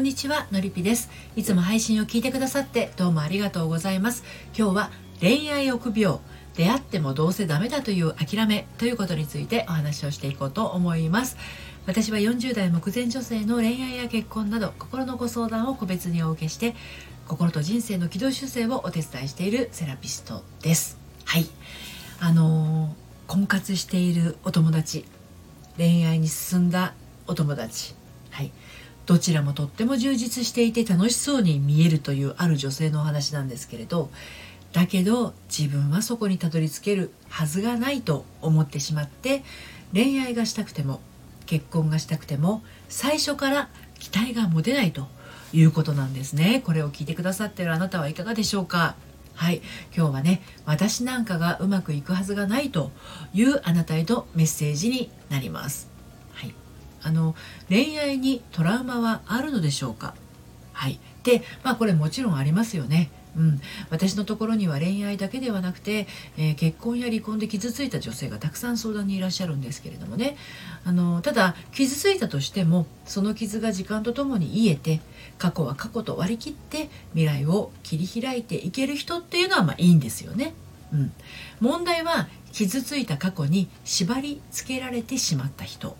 んにちはのりぴです。いつも配信を聞いてくださってどうもありがとうございます。今日は恋愛臆病。出会ってもどうせダメだという諦め。ということについてお話をしていこうと思います。私は40代目前女性の恋愛や結婚など心のご相談を個別にお受けして心と人生の軌道修正をお手伝いしているセラピストです。はい。あのー、婚活しているお友達。恋愛に進んだお友達。はい。どちらもとっても充実していて楽しそうに見えるというある女性のお話なんですけれどだけど自分はそこにたどり着けるはずがないと思ってしまって恋愛がしたくても結婚がしたくても最初から期待が持てないということなんですね。これを聞いてくださってるあなたはいかがでしょうか？はい。今日はね私なんかがうまくいくはずがないというあなたへのメッセージになります。あの恋愛にトラウマはあるのでしょうか？はい。でまあこれもちろんありますよね。うん、私のところには恋愛だけではなくて、えー、結婚や離婚で傷ついた女性がたくさん相談にいらっしゃるんですけれどもね。あのただ傷ついたとしてもその傷が時間とともに癒えて過去は過去と割り切って未来を切り開いていける人っていうのはまあいいんですよね。うん、問題は傷ついた過去に縛り付けられてしまった人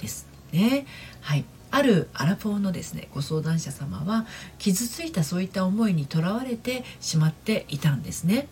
です。ね。はい。あるアラフォーのですねご相談者様は傷ついたそういった思いにとらわれてしまっていたんですね。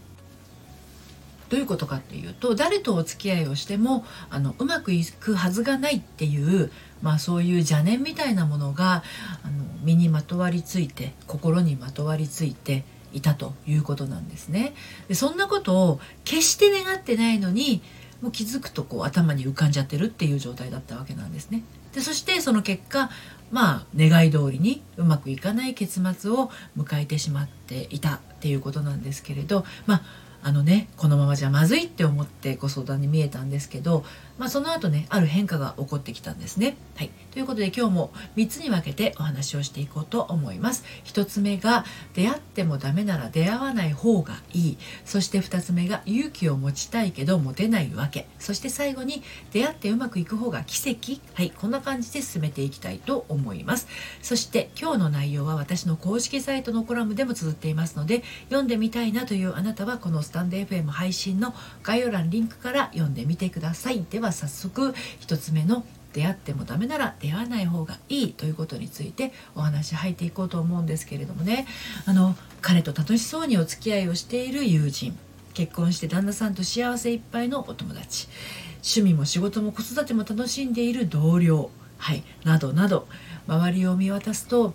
どういうことかっていうと誰とお付き合いをしてもあのうまくいくはずがないっていう、まあ、そういう邪念みたいなものがあの身にまとわりついて心にまとわりついていたということなんですね。でそんなことを決して願ってないのにもう気づくとこう頭に浮かんじゃってるっていう状態だったわけなんですね。でそしてその結果まあ願い通りにうまくいかない結末を迎えてしまっていたっていうことなんですけれどまああのねこのままじゃまずいって思ってご相談に見えたんですけど、まあ、その後ねある変化が起こってきたんですね。はい、ということで今日も3つに分けてお話をしていこうと思います。1つ目が出会ってもダメなら出会わない方がいいそして2つ目が勇気を持ちたいけど持てないわけそして最後に出会ってうまくいく方が奇跡はいこんな感じで進めていきたいと思います。そして今日の内容は私の公式サイトのコラムでも綴っていますので読んでみたいなというあなたはこのスタンド FM 配信の概要欄リンクから読んでみてください。では早速1つ目の出会ってもダメなら出会わない方がいいということについてお話入っていこうと思うんですけれどもね。あの彼と楽しそうにお付き合いをしている友人。結婚して旦那さんと幸せいっぱいのお友達。趣味も仕事も子育ても楽しんでいる同僚。はい。などなど。周りを見渡すと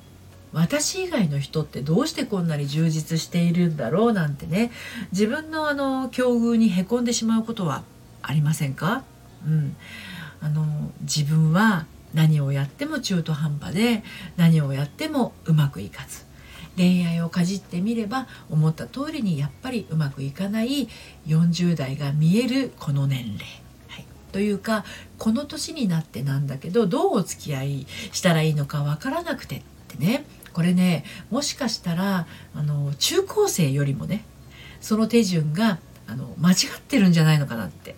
私以外の人ってどうしてこんなに充実しているんだろうなんてね。自分のあの境遇にへこんでしまうことはありませんか、うん、あの自分は何をやっても中途半端で何をやってもうまくいかず。恋愛をかじってみれば思った通りにやっぱりうまくいかない40代が見えるこの年齢。というかこの年になってなんだけどどうお付き合いしたらいいのかわからなくて。これねもしかしたらあの中高生よりもねその手順があの間違ってるんじゃないのかなって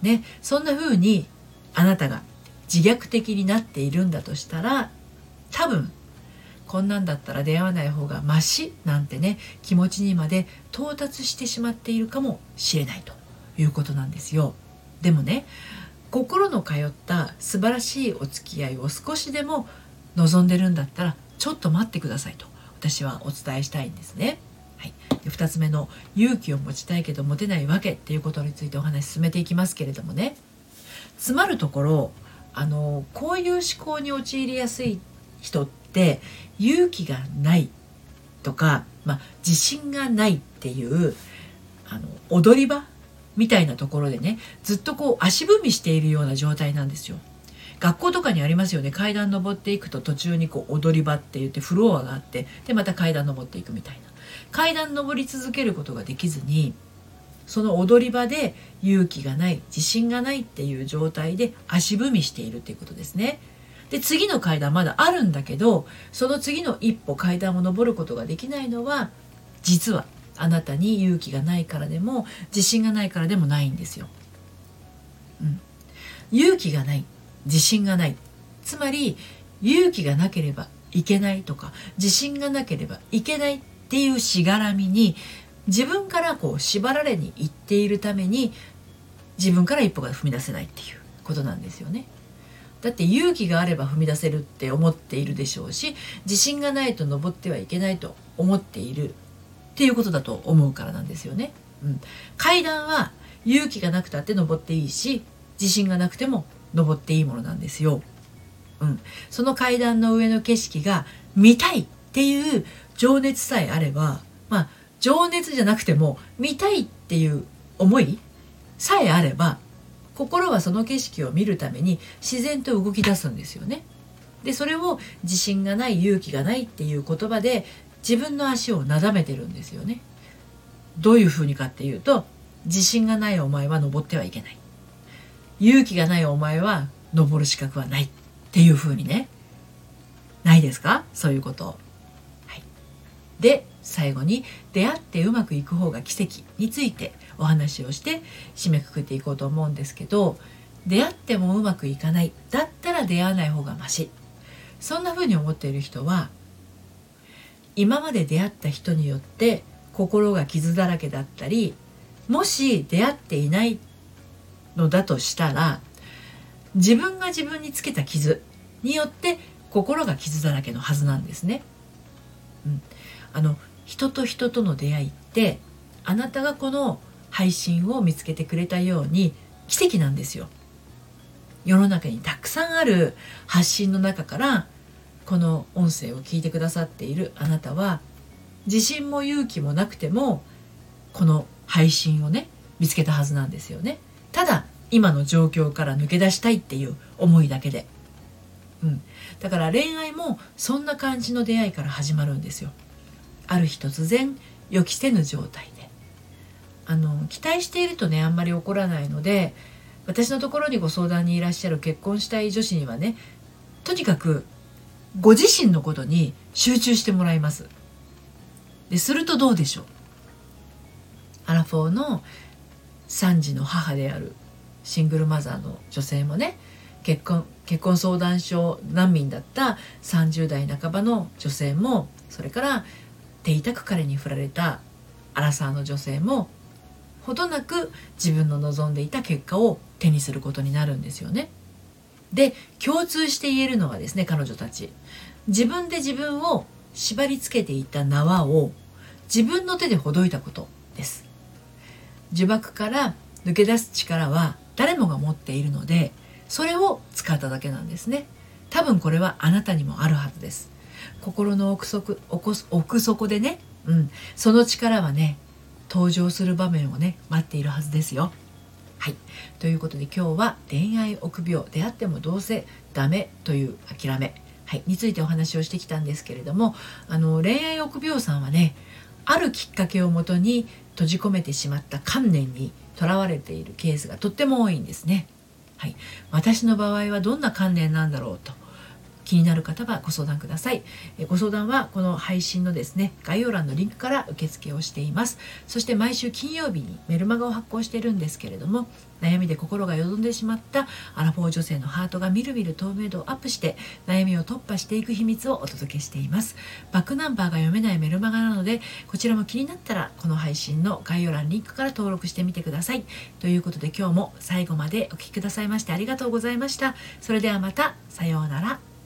ねそんな風にあなたが自虐的になっているんだとしたら多分こんなんだったら出会わない方がマシなんてね気持ちにまで到達してしまっているかもしれないということなんですよ。でもね心の通った素晴らしいお付き合いを少しでも望んでるんだったらちょっと待ってくださいと私はお伝えしたいんですね。はい、で2つ目の勇気を持ちたいけど持てないわけっていうことについてお話進めていきますけれどもねつまるところあのこういう思考に陥りやすい人って勇気がないとか、まあ、自信がないっていうあの踊り場みたいなところでねずっとこう足踏みしているような状態なんですよ。学校とかにありますよね階段登っていくと途中にこう踊り場って言ってフロアがあってでまた階段登っていくみたいな階段登り続けることができずにその踊り場で勇気がない自信がないっていう状態で足踏みしているっていうことですね。で次の階段まだあるんだけどその次の一歩階段を登ることができないのは実はあなたに勇気がないからでも自信がないからでもないんですよ。うん、勇気がない自信がないつまり勇気がなければいけないとか自信がなければいけないっていうしがらみに自分からこう縛られに行っているために自分から一歩が踏み出せないっていうことなんですよね。だって勇気があれば踏み出せるって思っているでしょうし自信がないと登ってはいけないと思っているっていうことだと思うからなんですよね。うん、階段は勇気がなくたって登っていいし自信がなくても登っていいものなんですよ。うん、その階段の上の景色が見たいっていう情熱さえあればまあ情熱じゃなくても見たいっていう思いさえあれば心はその景色を見るために自然と動き出すんですよね。でそれを自信がない勇気がないっていう言葉で自分の足をなだめてるんですよね。どういうふうにかっていうと自信がないお前は登ってはいけない勇気がないお前は登る資格はないっていうふうにね。ないですか？そういうこと。はい、で最後に出会ってうまくいく方が奇跡についてお話をして締めくくっていこうと思うんですけど出会ってもうまくいかない。だったら出会わない方がましそんな風に思っている人は今まで出会った人によって心が傷だらけだったりもし出会っていないのだとしたら自分が自分につけた傷によって心が傷だらけのはずなんですね。うん、あの人と人との出会いってあなたがこの配信を見つけてくれたように奇跡なんですよ。世の中にたくさんある発信の中からこの音声を聞いてくださっているあなたは自信も勇気もなくてもこの配信をね見つけたはずなんですよね。ただ今の状況から抜け出したいっていう思いだけで。うん、だから恋愛もそんな感じの出会いから始まるんですよ。ある日突然予期せぬ状態であの期待しているとねあんまり起こらないので私のところにご相談にいらっしゃる結婚したい女子にはねとにかくご自身のことに集中してもらいます。でするとどうでしょうアラフォーの3児の母であるシングルマザーの女性もね結婚結婚相談所難民だった30代半ばの女性もそれから手痛く彼に振られたアラサーの女性もほどなく自分の望んでいた結果を手にすることになるんですよね。で共通して言えるのはですね彼女たち自分で自分を縛り付けていた縄を自分の手でほどいたことです呪縛から抜け出す力は誰もが持っているのでそれを使っただけなんですね。多分これはあなたにもあるはずです。心の奥底奥底でね、うん、その力はね登場する場面をね待っているはずですよ。はい。ということで今日は恋愛臆病出会ってもどうせダメという諦めはい、についてお話をしてきたんですけれどもあの恋愛臆病さんはねあるきっかけをもとに閉じ込めてしまった観念にとらわれているケースがとっても多いんですね。はい、私の場合はどんな観念なんだろうと気になる方はご相談ください。ご相談はこの配信のですね、概要欄のリンクから受付をしています。そして毎週金曜日にメルマガを発行しているんですけれども、悩みで心がよどんでしまったアラフォー女性のハートがみるみる透明度をアップして悩みを突破していく秘密をお届けしています。バックナンバーが読めないメルマガなので、こちらも気になったらこの配信の概要欄リンクから登録してみてください。ということで今日も最後までお聴きくださいましてありがとうございました。それではまた、さようなら。